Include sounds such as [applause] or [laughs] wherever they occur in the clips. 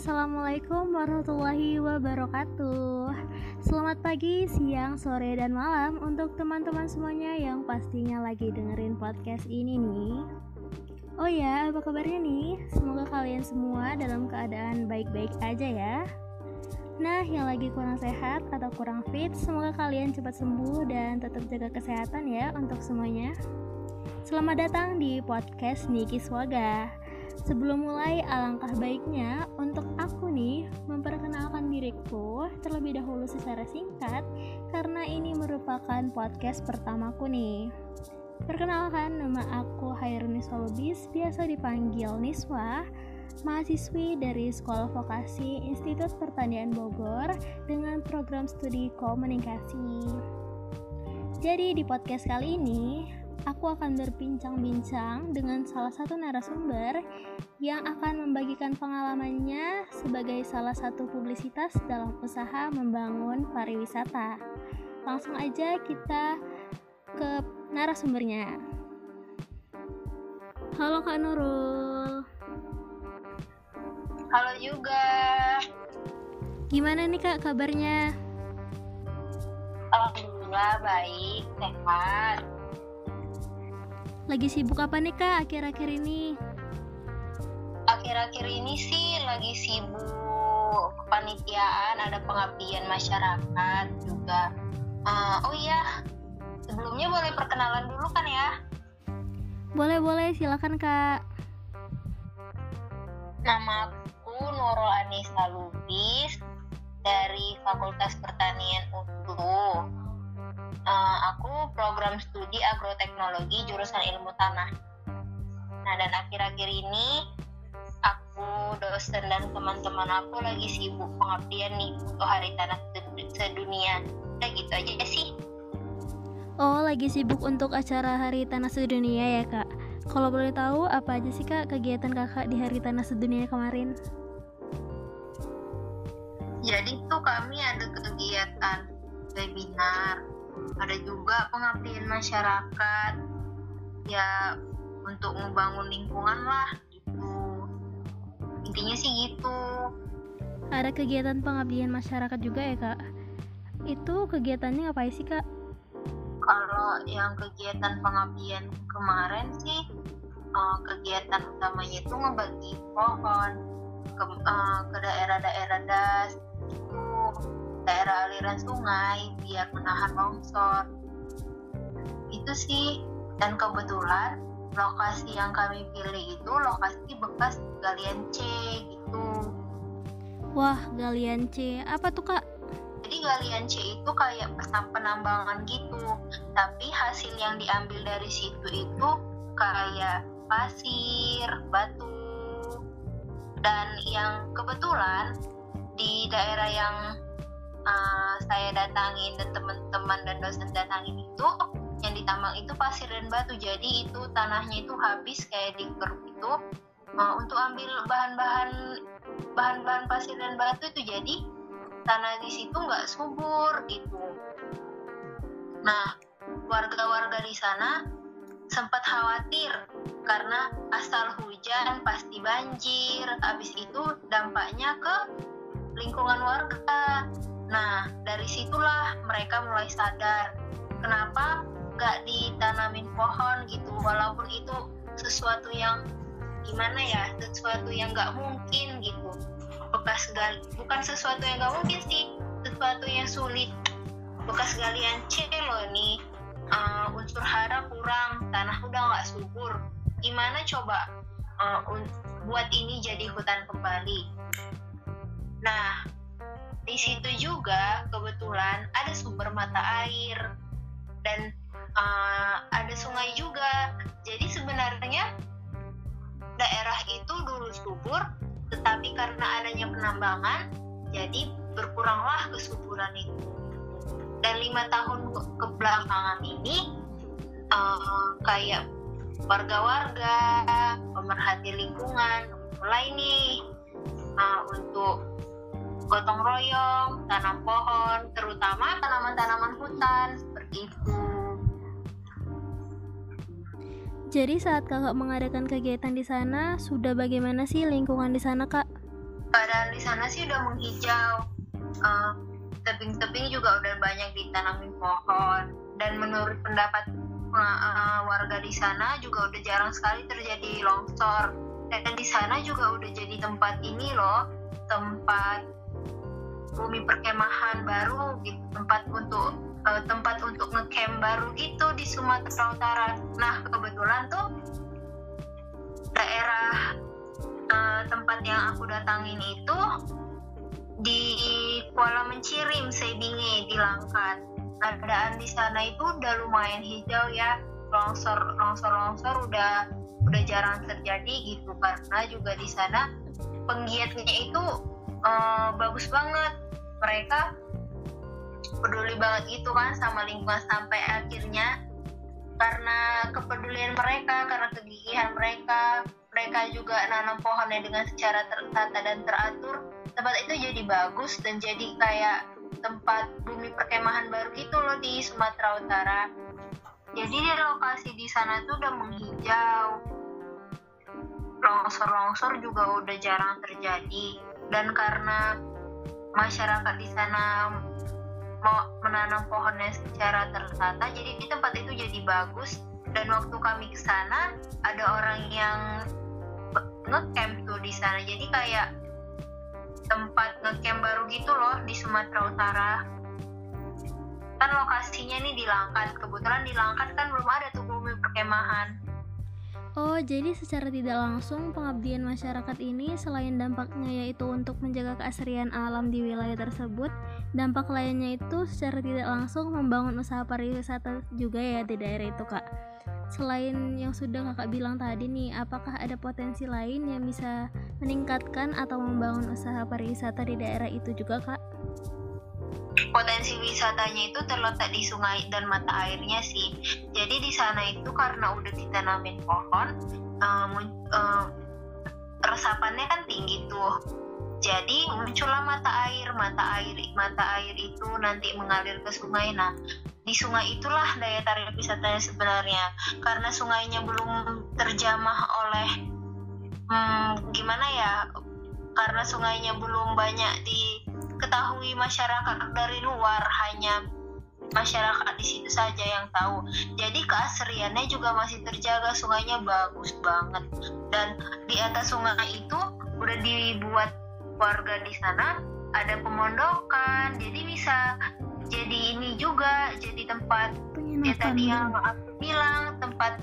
Assalamualaikum warahmatullahi wabarakatuh. Selamat pagi, siang, sore, dan malam Untuk teman-teman semuanya yang pastinya lagi dengerin podcast ini nih. Oh ya, apa kabarnya nih? Semoga kalian semua dalam keadaan baik-baik aja ya. Nah, yang lagi kurang sehat atau kurang fit Semoga kalian cepat sembuh dan tetap jaga kesehatan ya untuk semuanya. Selamat datang di podcast Niki Swaga Sebelum mulai, alangkah baiknya untuk aku nih memperkenalkan diriku terlebih dahulu secara singkat karena ini merupakan podcast pertamaku nih. Perkenalkan, nama aku Hairunisa Lubis, biasa dipanggil Niswa, mahasiswi dari Sekolah Vokasi Institut Pertanian Bogor dengan program studi komunikasi. Jadi di podcast kali ini, aku akan berbincang-bincang dengan salah satu narasumber yang akan membagikan pengalamannya sebagai salah satu publisitas dalam usaha membangun pariwisata. Langsung aja kita ke narasumbernya. Halo Kak Nurul. Halo juga. Gimana nih Kak kabarnya? Alhamdulillah baik, sehat. Lagi sibuk apa nih kak akhir-akhir ini? Akhir-akhir ini sih lagi sibuk kepanitiaan, ada pengabdian masyarakat juga. Uh, oh iya, sebelumnya boleh perkenalan dulu kan ya? Boleh boleh, silakan kak. Nama aku Nurul Anissa Lubis dari Fakultas Pertanian aku program studi agroteknologi jurusan ilmu tanah. Nah dan akhir-akhir ini aku dosen dan teman-teman aku lagi sibuk pengabdian nih untuk Hari Tanah Sedunia. Udah gitu aja sih. Oh lagi sibuk untuk acara Hari Tanah Sedunia ya kak. Kalau boleh tahu apa aja sih kak kegiatan kakak di Hari Tanah Sedunia kemarin? Jadi tuh kami ada kegiatan webinar ada juga pengabdian masyarakat ya untuk membangun lingkungan lah gitu. Intinya sih gitu. Ada kegiatan pengabdian masyarakat juga ya kak? Itu kegiatannya apa sih kak? Kalau yang kegiatan pengabdian kemarin sih uh, kegiatan utamanya itu ngebagi pohon ke, uh, ke daerah-daerah das itu daerah aliran sungai biar menahan longsor. Itu sih. Dan kebetulan lokasi yang kami pilih itu lokasi bekas galian C gitu. Wah galian C. Apa tuh kak? Jadi galian C itu kayak pesan penambangan gitu. Tapi hasil yang diambil dari situ itu kayak pasir batu. Dan yang kebetulan di daerah yang uh, saya datangin dan teman-teman dan dosen datangin itu yang ditambang itu pasir dan batu. Jadi itu tanahnya itu habis kayak di itu. Uh, untuk ambil bahan-bahan bahan-bahan pasir dan batu itu jadi tanah di situ nggak subur gitu. Nah warga-warga di sana sempat khawatir karena asal hujan pasti banjir. Habis itu dampaknya ke lingkungan warga situlah mereka mulai sadar kenapa gak ditanamin pohon gitu, walaupun itu sesuatu yang gimana ya, sesuatu yang gak mungkin gitu. Bekas gali, bukan sesuatu yang gak mungkin sih, sesuatu yang sulit. Bekas galian C loh nih, uh, unsur hara kurang, tanah udah gak subur. Gimana coba uh, buat ini jadi hutan kembali? Nah, di situ juga kebetulan ada sumber mata air dan uh, ada sungai juga. Jadi sebenarnya daerah itu dulu subur, tetapi karena adanya penambangan, jadi berkuranglah kesuburan itu. Dan lima tahun ke belakangan ini, uh, kayak warga-warga, pemerhati lingkungan, mulai nih uh, untuk gotong royong, tanam pohon, terutama tanaman-tanaman hutan seperti itu. Jadi saat kakak mengadakan kegiatan di sana, sudah bagaimana sih lingkungan di sana kak? keadaan di sana sih udah menghijau uh, tebing-tebing juga udah banyak ditanamin pohon dan menurut pendapat uh, warga di sana juga udah jarang sekali terjadi longsor dan di sana juga udah jadi tempat ini loh tempat bumi perkemahan baru gitu tempat untuk uh, tempat untuk ngecamp baru gitu di Sumatera Utara. Nah kebetulan tuh daerah uh, tempat yang aku datangin itu di Kuala Mencirim Sebinge di Langkat. Keadaan di sana itu udah lumayan hijau ya. Longsor longsor longsor udah udah jarang terjadi gitu. Karena juga di sana penggiatnya itu uh, bagus banget mereka peduli banget gitu kan sama lingkungan sampai akhirnya karena kepedulian mereka karena kegigihan mereka mereka juga nanam pohonnya dengan secara tertata dan teratur tempat itu jadi bagus dan jadi kayak tempat bumi perkemahan baru gitu loh di Sumatera Utara. Jadi di lokasi di sana tuh udah menghijau. Longsor-longsor juga udah jarang terjadi dan karena masyarakat di sana mau menanam pohonnya secara tertata jadi di tempat itu jadi bagus. Dan waktu kami ke sana ada orang yang ngecamp tuh di sana. Jadi kayak tempat ngecamp baru gitu loh di Sumatera Utara. Kan lokasinya nih di Langkat. Kebetulan di Langkat kan belum ada tuh bumi perkemahan Oh, jadi secara tidak langsung pengabdian masyarakat ini selain dampaknya yaitu untuk menjaga keasrian alam di wilayah tersebut, dampak lainnya itu secara tidak langsung membangun usaha pariwisata juga ya di daerah itu, Kak. Selain yang sudah kakak bilang tadi nih, apakah ada potensi lain yang bisa meningkatkan atau membangun usaha pariwisata di daerah itu juga kak? Potensi wisatanya itu terletak di sungai dan mata airnya sih. Jadi di sana itu karena udah ditanamin pohon, um, um, resapannya kan tinggi tuh. Jadi muncullah mata air, mata air, mata air itu nanti mengalir ke sungai. Nah, di sungai itulah daya tarik wisatanya sebenarnya karena sungainya belum terjamah oleh hmm, gimana ya karena sungainya belum banyak diketahui masyarakat dari luar hanya masyarakat di situ saja yang tahu. Jadi keasriannya juga masih terjaga sungainya bagus banget. Dan di atas sungai itu udah dibuat warga di sana ada pemondokan jadi bisa jadi ini juga jadi tempat ya tadi yang aku bilang tempat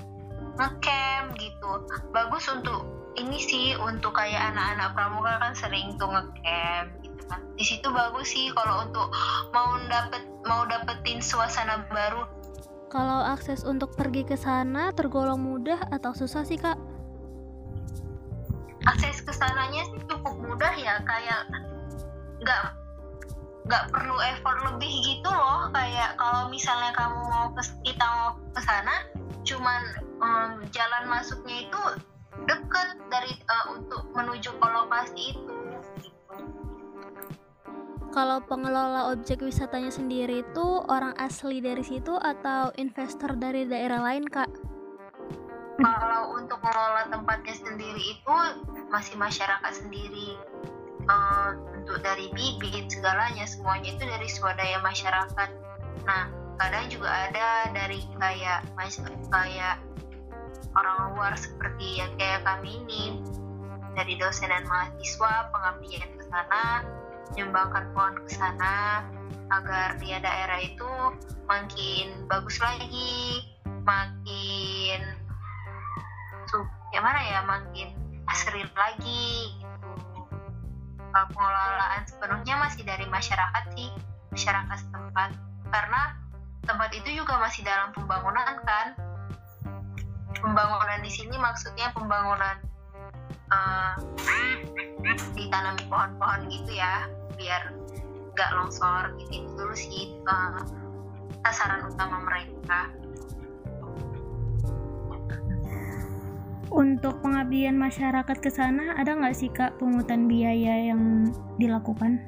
ngecamp gitu. Bagus untuk ini sih untuk kayak anak-anak pramuka kan sering tuh ngecamp gitu kan di situ bagus sih kalau untuk mau dapet mau dapetin suasana baru. Kalau akses untuk pergi ke sana tergolong mudah atau susah sih kak? Akses ke sananya sih cukup mudah ya kayak nggak nggak perlu effort lebih gitu loh. Kayak kalau misalnya kamu mau ke kita mau ke sana cuman um, jalan masuknya itu deket dari uh, untuk menuju ke lokasi itu kalau pengelola objek wisatanya sendiri itu orang asli dari situ atau investor dari daerah lain kak? Kalau untuk mengelola tempatnya sendiri itu masih masyarakat sendiri. Uh, untuk dari bibit segalanya semuanya itu dari swadaya masyarakat. Nah kadang juga ada dari kayak kayak orang luar seperti yang kayak kami ini. Dari dosen dan mahasiswa pengabdian ke sana menyumbangkan pohon ke sana agar dia daerah itu makin bagus lagi makin tuh gimana ya makin asri lagi uh, pengelolaan sepenuhnya masih dari masyarakat sih masyarakat setempat. Karena tempat itu juga masih dalam pembangunan kan. Pembangunan di sini maksudnya pembangunan uh, ditanami pohon-pohon gitu ya biar nggak longsor gitu itu dulu sih uh, sasaran utama mereka Untuk pengabdian masyarakat ke sana ada nggak sih kak pungutan biaya yang dilakukan?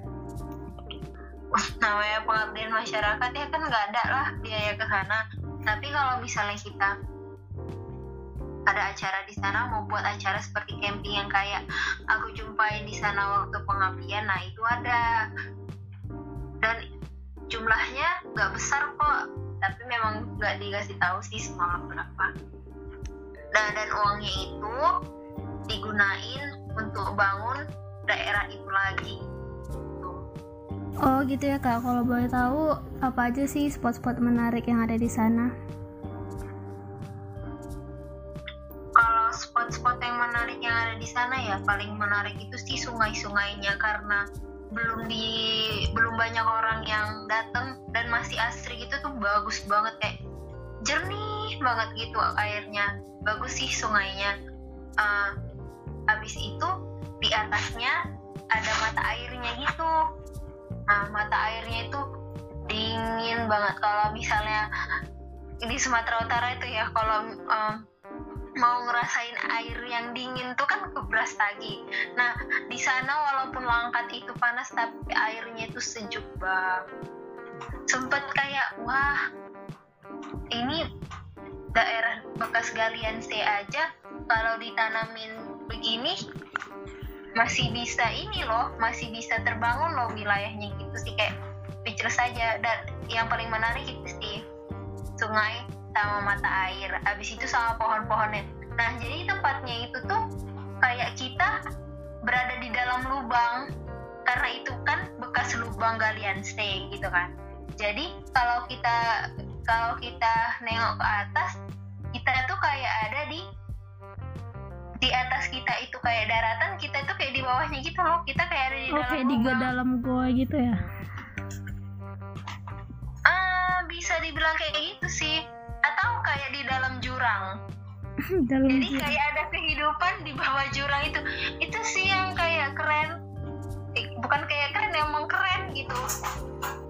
Namanya pengabdian masyarakat ya kan nggak ada lah biaya ke sana. Tapi kalau misalnya kita ada acara di sana mau buat acara seperti camping yang kayak aku jumpain di sana waktu pengabdian nah itu ada. Dan jumlahnya nggak besar kok tapi memang nggak dikasih tahu sih semalam berapa. Nah dan uangnya itu digunain untuk bangun daerah itu lagi. Oh gitu ya kak, kalau boleh tahu apa aja sih spot-spot menarik yang ada di sana? Ya paling menarik itu sih sungai-sungainya karena belum di belum banyak orang yang datang dan masih asri gitu tuh bagus banget kayak jernih banget gitu airnya. Bagus sih sungainya. Uh, habis itu di atasnya ada mata airnya gitu. Nah mata airnya itu dingin banget. Kalau misalnya di Sumatera Utara itu ya kalau um, mau ngerasain air yang dingin tuh kan ke Brastagi. Nah di sana walaupun langkat itu panas tapi airnya itu sejuk banget. Sempet kayak wah ini daerah bekas galian C aja kalau ditanamin begini masih bisa ini loh masih bisa terbangun loh wilayahnya gitu sih kayak speechless saja dan yang paling menarik itu sih sungai sama mata air. Abis itu sama pohon-pohonnya. Nah jadi tempatnya itu tuh kayak kita berada di dalam lubang. Karena itu kan bekas lubang galian stay gitu kan. Jadi kalau kita kalau kita nengok ke atas kita tuh kayak ada di di atas kita itu kayak daratan kita itu kayak di bawahnya gitu loh. Kita kayak ada di oh, dalam kayak di dalam gua gitu ya? Ah bisa dibilang kayak gitu sih kayak di dalam jurang. [laughs] Dalam jadi jurang. kayak ada kehidupan di bawah jurang itu. Itu sih yang kayak keren. Eh, bukan kayak keren emang keren gitu.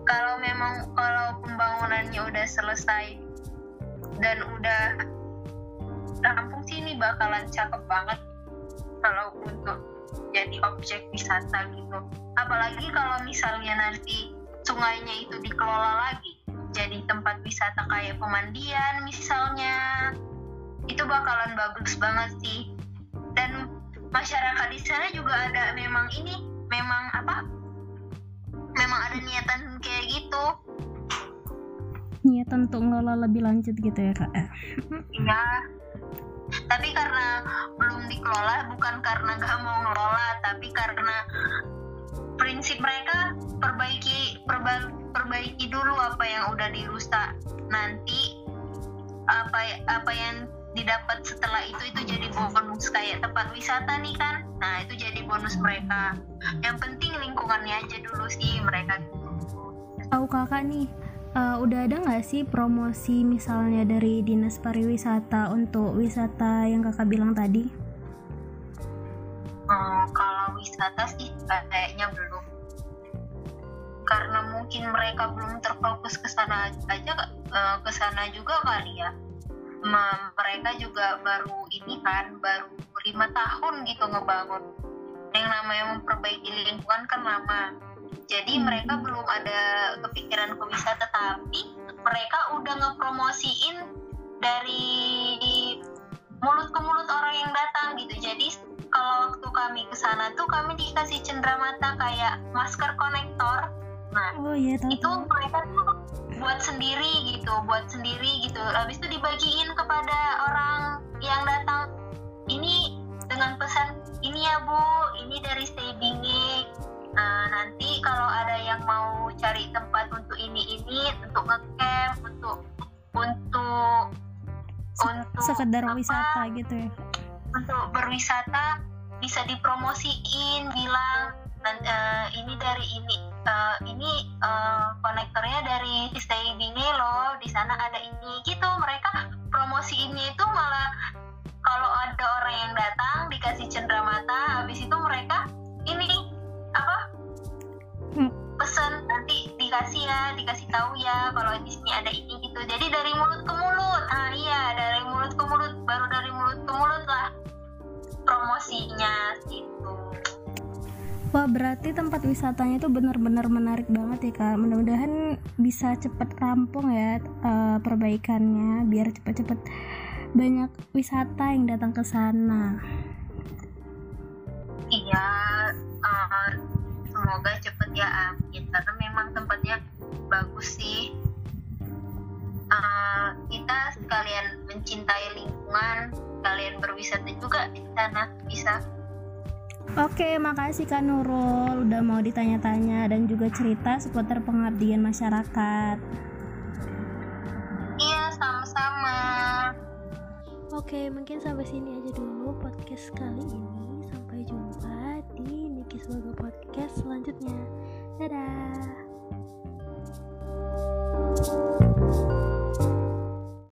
Kalau memang kalau pembangunannya udah selesai dan udah rampung sih ini bakalan cakep banget kalau untuk jadi objek wisata gitu. Apalagi kalau misalnya nanti sungainya itu dikelola lagi jadi tempat wisata kayak pemandian misalnya. Itu bakalan bagus banget sih. Dan masyarakat di sana juga ada memang ini memang apa? Memang ada niatan kayak gitu. Niatan untuk ngelola lebih lanjut gitu ya kak? Iya. Tapi karena belum dikelola bukan karena gak mau ngelola, tapi karena prinsip mereka perbaiki perba, perbaiki dulu apa yang udah dirusak. Nanti apa apa yang didapat setelah itu itu jadi bonus kayak tempat wisata nih kan. Nah, itu jadi bonus mereka. Yang penting lingkungannya aja dulu sih mereka tahu kakak nih uh, udah ada nggak sih promosi misalnya dari dinas pariwisata untuk wisata yang kakak bilang tadi Hmm, kalau wisata sih kayaknya belum karena mungkin mereka belum terfokus ke sana aja eh, ke sana juga kali ya. Ma- mereka juga baru ini kan baru lima tahun gitu ngebangun. Yang namanya memperbaiki lingkungan kan lama. Jadi Hmm. mereka belum ada kepikiran ke wisata tapi mereka udah ngepromosiin dari mulut ke mulut orang yang datang gitu. Jadi kalau waktu kami ke sana tuh kami dikasih cenderamata kayak masker konektor nah oh iya tahu itu mereka tuh buat sendiri gitu buat sendiri gitu. Habis itu dibagiin kepada orang yang datang ini dengan pesan ini ya bu ini dari Stay Bingi nah nanti kalau ada yang mau cari tempat untuk ini ini untuk ngecamp untuk untuk untuk sekedar apa, wisata gitu ya? untuk berwisata bisa dipromosiin bilang "Dan, eh, ini dari ini eh, ini eh, konektornya dari Stay Bini loh di sana ada ini. Gitu mereka promosiinnya itu malah kalau ada orang yang datang dikasih cenderamata habis itu mereka ini apa? Hmm. pesen nanti dikasih ya dikasih tahu ya kalau di sini ada ini gitu. Jadi dari mulut ke mulut. Ah iya dari Wah berarti tempat wisatanya itu benar-benar menarik banget ya kak. Mudah-mudahan bisa cepet rampung ya eh, perbaikannya biar cepet-cepet banyak wisata yang datang ke sana. Iya, uh, semoga cepet ya amin karena memang tempatnya bagus sih. Uh, kita sekalian mencintai lingkungan, kalian berwisata juga di sana bisa. Oke, makasih Kak Nurul udah mau ditanya-tanya dan juga cerita seputar pengabdian masyarakat. Iya, sama-sama. Oke, mungkin sampai sini aja dulu podcast kali ini. Sampai jumpa di Niki Sebagai Podcast selanjutnya. Dadah.